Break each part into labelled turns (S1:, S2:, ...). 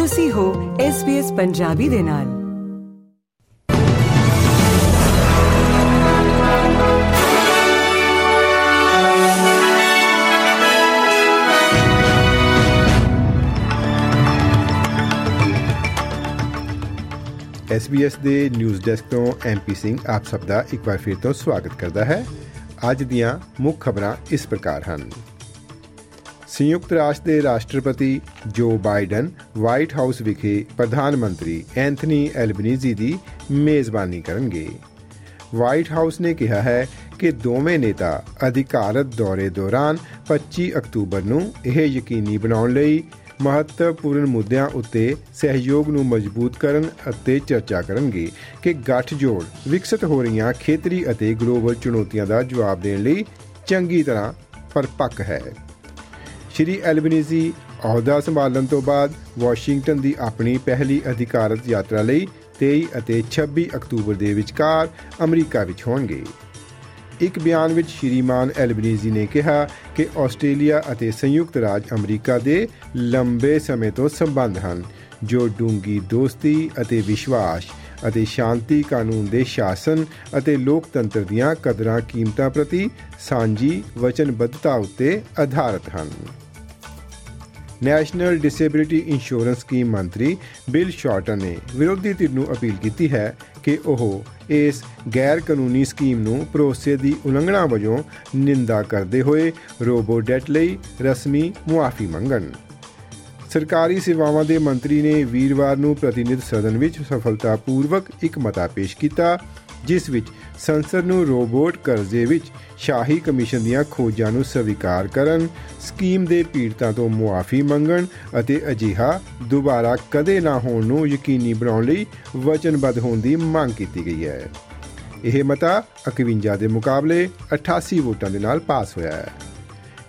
S1: ਤੁਸੀਂ ਹੋ SBS ਪੰਜਾਬੀ ਦੇ ਨਾਲ।
S2: SBS ਦੇ ਨਿਊਜ਼ ਡੈਸਕ ਤੋਂ ਐਮਪੀ ਸਿੰਘ ਆਪ ਸਭ ਦਾ ਇੱਕ ਵਾਰ ਫਿਰ ਤੋਂ ਸਵਾਗਤ ਕਰਦਾ ਹੈ। ਅੱਜ ਦੀਆਂ ਮੁੱਖ ਖਬਰਾਂ ਇਸ ਪ੍ਰਕਾਰ ਹਨ। ਸੰਯੁਕਤ ਰਾਸ਼ਟਰ ਦੇ ਰਾਸ਼ਟਰਪਤੀ ਜੋ ਬਾਈਡਨ ਵਾਈਟ ਹਾਊਸ ਵਿਖੇ ਪ੍ਰਧਾਨ ਮੰਤਰੀ ਐਂਥਨੀ ਐਲਬਨੀਜ਼ੀ ਦੀ ਮੇਜ਼ਬਾਨੀ ਕਰਨਗੇ। ਵਾਈਟ ਹਾਊਸ ਨੇ ਕਿਹਾ ਹੈ ਕਿ ਦੋਵੇਂ ਨੇਤਾ ਅਧਿਕਾਰਤ ਦੌਰੇ ਦੌਰਾਨ 25 ਅਕਤੂਬਰ ਨੂੰ ਇਹ ਯਕੀਨੀ ਬਣਾਉਣ ਲਈ ਮਹੱਤਵਪੂਰਨ ਮੁੱਦਿਆਂ ਉੱਤੇ ਸਹਿਯੋਗ ਨੂੰ ਮਜ਼ਬੂਤ ਕਰਨ ਅਤੇ ਚਰਚਾ ਕਰਨਗੇ ਕਿ ਗੱਠਜੋੜ ਵਿਕਸਿਤ ਹੋ ਰਹੀਆਂ ਖੇਤਰੀ ਅਤੇ ਗਲੋਬਲ ਚੁਣੌਤੀਆਂ ਦਾ ਜਵਾਬ ਦੇਣ ਲਈ ਚੰਗੀ ਤਰ੍ਹਾਂ ਪਰਪੱਕ ਹੈ। ਸ਼੍ਰੀ ਐਲਬਨੀਜ਼ੀ ਅਹੁਦਾ ਸੰਭਾਲਣ ਤੋਂ ਬਾਅਦ ਵਾਸ਼ਿੰਗਟਨ ਦੀ ਆਪਣੀ ਪਹਿਲੀ ਅਧਿਕਾਰਤ ਯਾਤਰਾ ਲਈ 23 ਅਤੇ 26 ਅਕਤੂਬਰ ਦੇ ਵਿਚਕਾਰ ਅਮਰੀਕਾ ਵਿੱਚ ਹੋਣਗੇ। ਇੱਕ ਬਿਆਨ ਵਿੱਚ ਸ਼੍ਰੀਮਾਨ ਐਲਬਨੀਜ਼ੀ ਨੇ ਕਿਹਾ ਕਿ ਆਸਟ੍ਰੇਲੀਆ ਅਤੇ ਸੰਯੁਕਤ ਰਾਜ ਅਮਰੀਕਾ ਦੇ ਲੰਬੇ ਸਮੇਂ ਤੋਂ ਸੰਬੰਧ ਹਨ, ਜੋ ਡੂੰਗੀ ਦੋਸਤੀ ਅਤੇ ਵਿਸ਼ਵਾਸ ਅਤੇ ਸ਼ਾਂਤੀ ਕਾਨੂੰਨ ਦੇ ਸ਼ਾਸਨ ਅਤੇ ਲੋਕਤੰਤਰ ਦੀਆਂ ਕਦਰਾਂ ਕੀਮਤਾਂ ਪ੍ਰਤੀ ਸਾਂਝੀ ਵਚਨਬੱਧਤਾ ਉੱਤੇ ਆਧਾਰਿਤ ਹਨ। ਨੈਸ਼ਨਲ ਡਿਸੇਬਿਲਿਟੀ ਇੰਸ਼ੋਰੈਂਸ ਸਕੀਮ ਮੰਤਰੀ ਬਿਲ ਸ਼ਾਰਟਨ ਨੇ ਵਿਰੋਧੀ ਧਿਰ ਨੂੰ ਅਪੀਲ ਕੀਤੀ ਹੈ ਕਿ ਉਹ ਇਸ ਗੈਰ ਕਾਨੂੰਨੀ ਸਕੀਮ ਨੂੰ ਭਰੋਸੇ ਦੀ ਉਲੰਘਣਾ ਵਜੋਂ ਨਿੰਦਾ ਕਰਦੇ ਹੋਏ ਰੋਬੋ ਡੈਟ ਲਈ ਰਸਮੀ ਮੁਆਫੀ ਮੰਗਣ। ਸਰਕਾਰੀ ਸੇਵਾਵਾਂ ਦੇ ਮੰਤਰੀ ਨੇ ਵੀਰਵਾਰ ਨੂੰ ਪ੍ਰਤੀਨਿਧ ਸਦਨ ਵਿੱਚ ਸਫਲਤਾਪੂਰਵਕ ਇੱਕ ਮਤਾ ਪੇਸ਼ ਕੀਤਾ। ਜਿਸ ਵਿੱਚ ਸੰਸਦ ਨੂੰ ਰੋਬੋਟ ਕਰਜ਼ੇ ਵਿੱਚ ਸ਼ਾਹੀ ਕਮਿਸ਼ਨ ਦੀਆਂ ਖੋਜਾਂ ਨੂੰ ਸਵੀਕਾਰ ਕਰਨ, ਸਕੀਮ ਦੇ ਪੀੜਤਾਂ ਤੋਂ ਮੁਆਫੀ ਮੰਗਣ ਅਤੇ ਅਜਿਹਾ ਦੁਬਾਰਾ ਕਦੇ ਨਾ ਹੋਣ ਨੂੰ ਯਕੀਨੀ ਬਣਾਉਣ ਲਈ ਵਚਨਬੱਧ ਹੋਣ ਦੀ ਮੰਗ ਕੀਤੀ ਗਈ ਹੈ। ਇਹ ਮਤਾ 51 ਦੇ ਮੁਕਾਬਲੇ 88 ਵੋਟਾਂ ਦੇ ਨਾਲ ਪਾਸ ਹੋਇਆ ਹੈ।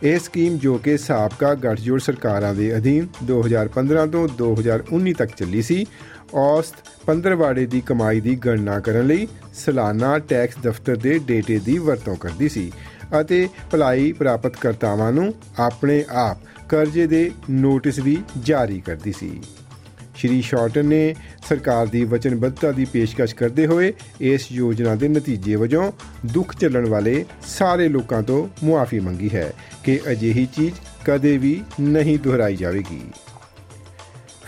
S2: ਇਹ ਸਕੀਮ ਜੋ ਕਿ ਸਾਬਕਾ ਗੱਠਜੋੜ ਸਰਕਾਰਾਂ ਦੇ ਅਧੀਨ 2015 ਤੋਂ 2019 ਤੱਕ ਚੱਲੀ ਸੀ ਔਸਤ ਪੰਦਰਵਾੜੇ ਦੀ ਕਮਾਈ ਦੀ ਗਣਨਾ ਕਰਨ ਲਈ ਸਾਲਾਨਾ ਟੈਕਸ ਦਫ਼ਤਰ ਦੇ ਡੇਟੇ ਦੀ ਵਰਤੋਂ ਕਰਦੀ ਸੀ ਅਤੇ ਭਲਾਈ ਪ੍ਰਾਪਤਕਰਤਾਵਾਂ ਨੂੰ ਆਪਣੇ ਆਪ ਕਰਜ਼ੇ ਦੇ ਨੋਟਿਸ ਵੀ ਜਾਰੀ ਕਰਦੀ ਸੀ। ਸ਼੍ਰੀ ਸ਼ਾਰਟਨ ਨੇ ਸਰਕਾਰ ਦੀ ਵਚਨਬੱਧਤਾ ਦੀ ਪੇਸ਼ਕਸ਼ ਕਰਦੇ ਹੋਏ ਇਸ ਯੋਜਨਾ ਦੇ ਨਤੀਜੇ ਵਜੋਂ ਦੁੱਖ ਚੱਲਣ ਵਾਲੇ ਸਾਰੇ ਲੋਕਾਂ ਤੋਂ ਮੁਆਫੀ ਮੰਗੀ ਹੈ ਕਿ ਅਜਿਹੀ ਚੀਜ਼ ਕਦੇ ਵੀ ਨਹੀਂ ਦੁਹਰਾਈ ਜਾਵੇਗੀ।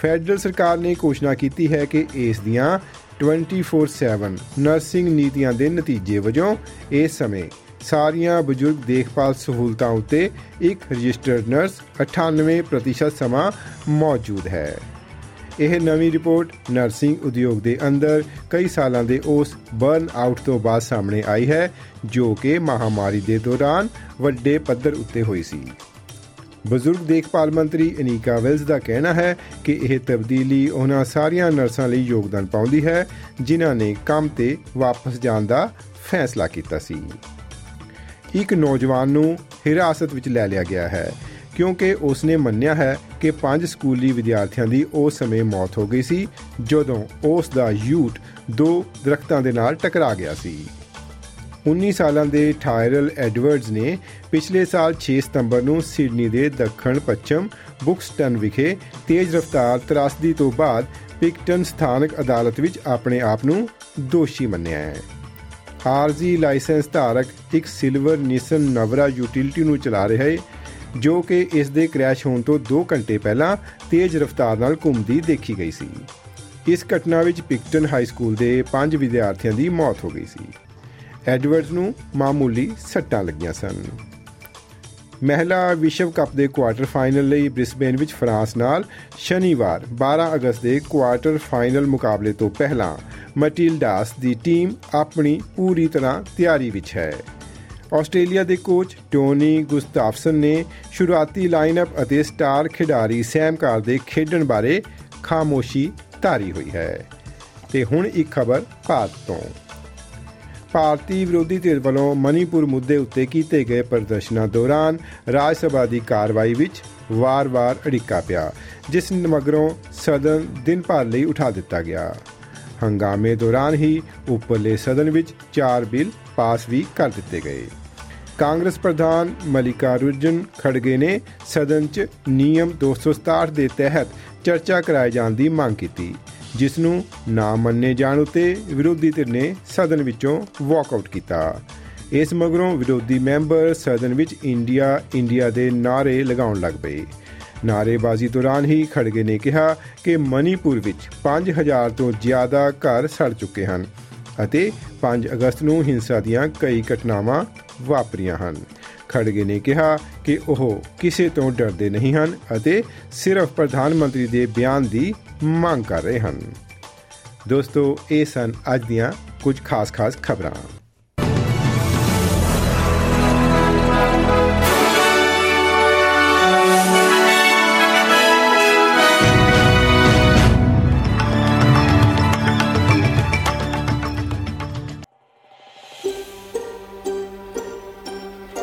S2: ਫੈਡਰਲ ਸਰਕਾਰ ਨੇ ਘੋਸ਼ਣਾ ਕੀਤੀ ਹੈ ਕਿ ਇਸ ਦੀਆਂ 24/7 ਨਰਸਿੰਗ ਨੀਤੀਆਂ ਦੇ ਨਤੀਜੇ ਵਜੋਂ ਇਸ ਸਮੇਂ ਸਾਰੀਆਂ ਬਜ਼ੁਰਗ ਦੇਖਭਾਲ ਸਹੂਲਤਾਂ ਉੱਤੇ ਇੱਕ ਰਜਿਸਟਰਡ ਨਰਸ 98% ਸਮਾਂ ਮੌਜੂਦ ਹੈ। ਇਹ ਨਵੀਂ ਰਿਪੋਰਟ ਨਰਸਿੰਗ ਉਦਯੋਗ ਦੇ ਅੰਦਰ ਕਈ ਸਾਲਾਂ ਦੇ ਉਸ ਬਰਨ ਆਊਟ ਤੋਂ ਬਾਅਦ ਸਾਹਮਣੇ ਆਈ ਹੈ, ਜੋ ਕਿ ਮਹਾਮਾਰੀ ਦੇ ਦੌਰਾਨ ਵੱਡੇ ਪੱਧਰ ਉੱਤੇ ਹੋਈ ਸੀ। ਬਜ਼ੁਰਗ ਦੇਖਭਾਲ ਮੰਤਰੀ ਅਨੀਕਾ ਵਿਲਸ ਦਾ ਕਹਿਣਾ ਹੈ ਕਿ ਇਹ ਤਬਦੀਲੀ ਉਹਨਾਂ ਸਾਰੀਆਂ ਨਰਸਾਂ ਲਈ ਯੋਗਦਾਨ ਪਾਉਂਦੀ ਹੈ, ਜਿਨ੍ਹਾਂ ਨੇ ਕੰਮ ਤੇ ਵਾਪਸ ਜਾਣ ਦਾ ਫੈਸਲਾ ਕੀਤਾ ਸੀ। ਇੱਕ ਨੌਜਵਾਨ ਨੂੰ ਹਿਰਾਸਤ ਵਿੱਚ ਲੈ ਲਿਆ ਗਿਆ ਹੈ, ਕਿਉਂਕਿ ਉਸਨੇ ਮੰਨਿਆ ਹੈ ਕਿ ਪੰਜ ਸਕੂਲੀ ਵਿਦਿਆਰਥੀਆਂ ਦੀ ਉਸ ਸਮੇਂ ਮੌਤ ਹੋ ਗਈ ਸੀ, ਜਦੋਂ ਉਸ ਦਾ ਯੂਟ ਦੋ ਦਰਖਤਾਂ ਦੇ ਨਾਲ ਟਕਰਾ ਗਿਆ ਸੀ। 19 ਸਾਲਾਂ ਦੇ ਟਾਇਰਲ ਐਡਵਰਡਸ ਨੇ ਪਿਛਲੇ ਸਾਲ 6 ਸਤੰਬਰ ਨੂੰ ਸਿਡਨੀ ਦੇ ਦੱਖਣ ਪੱਛਮ ਬੁਕਸਟਨ ਵਿਖੇ ਤੇਜ਼ ਰਫ਼ਤਾਰ ਤਰਾਸਦੀ ਤੋਂ ਬਾਅਦ ਪਿਕਟਨ ਸਥਾਨਕ ਅਦਾਲਤ ਵਿੱਚ ਆਪਣੇ ਆਪ ਨੂੰ ਦੋਸ਼ੀ ਮੰਨਿਆ ਹੈ। ਆਰਜ਼ੀ ਲਾਇਸੈਂਸ ਧਾਰਕ ਇੱਕ ਸਿਲਵਰ ਨਿਸਨ ਨਵਰਾ ਯੂਟਿਲਿਟੀ ਨੂੰ ਚਲਾ ਰਿਹਾ ਹੈ, ਜੋ ਕਿ ਇਸ ਦੇ ਕ੍ਰੈਸ਼ ਹੋਣ ਤੋਂ 2 ਘੰਟੇ ਪਹਿਲਾਂ ਤੇਜ਼ ਰਫ਼ਤਾਰ ਨਾਲ ਘੁੰਮਦੀ ਦੇਖੀ ਗਈ ਸੀ। ਇਸ ਘਟਨਾ ਵਿੱਚ ਪਿਕਟਨ ਹਾਈ ਸਕੂਲ ਦੇ 5 ਵਿਦਿਆਰਥੀਆਂ ਦੀ ਮੌਤ ਹੋ ਗਈ ਸੀ। ਐਡਵਰਡਸ ਨੂੰ ਮਾਮੂਲੀ ਸੱਟਾਂ ਲੱਗੀਆਂ ਸਨ। ਮਹਿਲਾ ਵਿਸ਼ਵ ਕੱਪ ਦੇ ਕੁਆਰਟਰ ਫਾਈਨਲ ਲਈ ਬ੍ਰਿਸਬੇਨ ਵਿੱਚ ਫਰਾਂਸ ਨਾਲ ਸ਼ਨੀਵਾਰ 12 ਅਗਸਤ ਦੇ ਕੁਆਰਟਰ ਫਾਈਨਲ ਮੁਕਾਬਲੇ ਤੋਂ ਪਹਿਲਾਂ ਮਟਿਲਡਾਸ ਦੀ ਟੀਮ ਆਪਣੀ ਪੂਰੀ ਤਰ੍ਹਾਂ ਤਿਆਰੀ ਵਿੱਚ ਹੈ। ਆਸਟ੍ਰੇਲੀਆ ਦੇ ਕੋਚ ਟੋਨੀ ਗੁਸਤਾਫਸਨ ਨੇ ਸ਼ੁਰੂਆਤੀ ਲਾਈਨਅਪ ਅਤੇ ਸਟਾਰ ਖਿਡਾਰੀ ਸੈਮ ਕਾਰ ਦੇ ਖੇਡਣ ਬਾਰੇ ਖਾਮੋਸ਼ੀ ਧਾਰੀ ਹੋਈ ਹੈ। ਤੇ ਹੁਣ ਇੱਕ ਖਬਰ ਭਾਰਤ ਤੋਂ। ਭਾਰਤੀ ਵਿਰੋਧੀ ਧਿਰ ਵੱਲੋਂ ਮਨੀਪੁਰ ਮੁੱਦੇ ਉੱਤੇ ਕੀਤੇ ਗਏ ਪ੍ਰਦਰਸ਼ਨਾਂ ਦੌਰਾਨ ਰਾਜ ਸਭਾ ਦੀ ਕਾਰਵਾਈ ਵਿੱਚ ਵਾਰ-ਵਾਰ ਅੜਿੱਕਾ ਪਿਆ, ਜਿਸ ਮਗਰੋਂ ਸਦਨ ਦਿਨ ਭਰ ਲਈ ਉਠਾ ਦਿੱਤਾ ਗਿਆ। ਹੰਗਾਮੇ ਦੌਰਾਨ ਹੀ ਉੱਪਰਲੇ ਸਦਨ ਵਿੱਚ ਚਾਰ ਬਿੱਲ ਪਾਸ ਵੀ ਕਰ ਦਿੱਤੇ ਗਏ। ਕਾਂਗਰਸ ਪ੍ਰਧਾਨ ਮਲਿਕਾਰਜੁਨ ਖੜਗੇ ਨੇ ਸਦਨ 'ਚ ਨਿਯਮ 267 ਦੇ ਤਹਿਤ ਚਰਚਾ ਕਰਾਏ ਜਾਣ ਦੀ ਮੰਗ ਕੀਤੀ। ਜਿਸ ਨੂੰ ਨਾ ਮੰਨੇ ਜਾਣ ਉਤੇ ਵਿਰੋਧੀ ਧਿਰ ਨੇ ਸਦਨ ਵਿੱਚੋਂ ਵਾਕਆਊਟ ਕੀਤਾ। ਇਸ ਮਗਰੋਂ ਵਿਰੋਧੀ ਮੈਂਬਰ ਸਦਨ ਵਿੱਚ ਇੰਡੀਆ ਇੰਡੀਆ ਦੇ ਨਾਰੇ ਲਗਾਉਣ ਲੱਗ ਪਏ। ਨਾਰੇਬਾਜ਼ੀ ਦੌਰਾਨ ਹੀ ਖੜਗੇ ਨੇ ਕਿਹਾ ਕਿ ਮਨੀਪੁਰ ਵਿੱਚ 5000 ਤੋਂ ਜ਼ਿਆਦਾ ਘਰ ਸੜ ਚੁੱਕੇ ਹਨ ਅਤੇ 5 ਅਗਸਤ ਨੂੰ ਹਿੰਸਾ ਦੀਆਂ ਕਈ ਘਟਨਾਵਾਂ ਵਾਪਰੀਆਂ ਹਨ। ਖੜਗੇ ਨੇ ਕਿਹਾ ਕਿ ਉਹ ਕਿਸੇ ਤੋਂ ਡਰਦੇ ਨਹੀਂ ਹਨ ਅਤੇ ਸਿਰਫ ਪ੍ਰਧਾਨ ਮੰਤਰੀ ਦੇ ਬਿਆਨ ਦੀ ਮੰਗ ਕਰ ਰਹੇ ਹਨ। ਦੋਸਤੋ, ਇਹ ਸਨ ਅੱਜ ਦੀਆਂ ਕੁਝ ਖਾਸ-ਖਾਸ ਖਬਰਾਂ।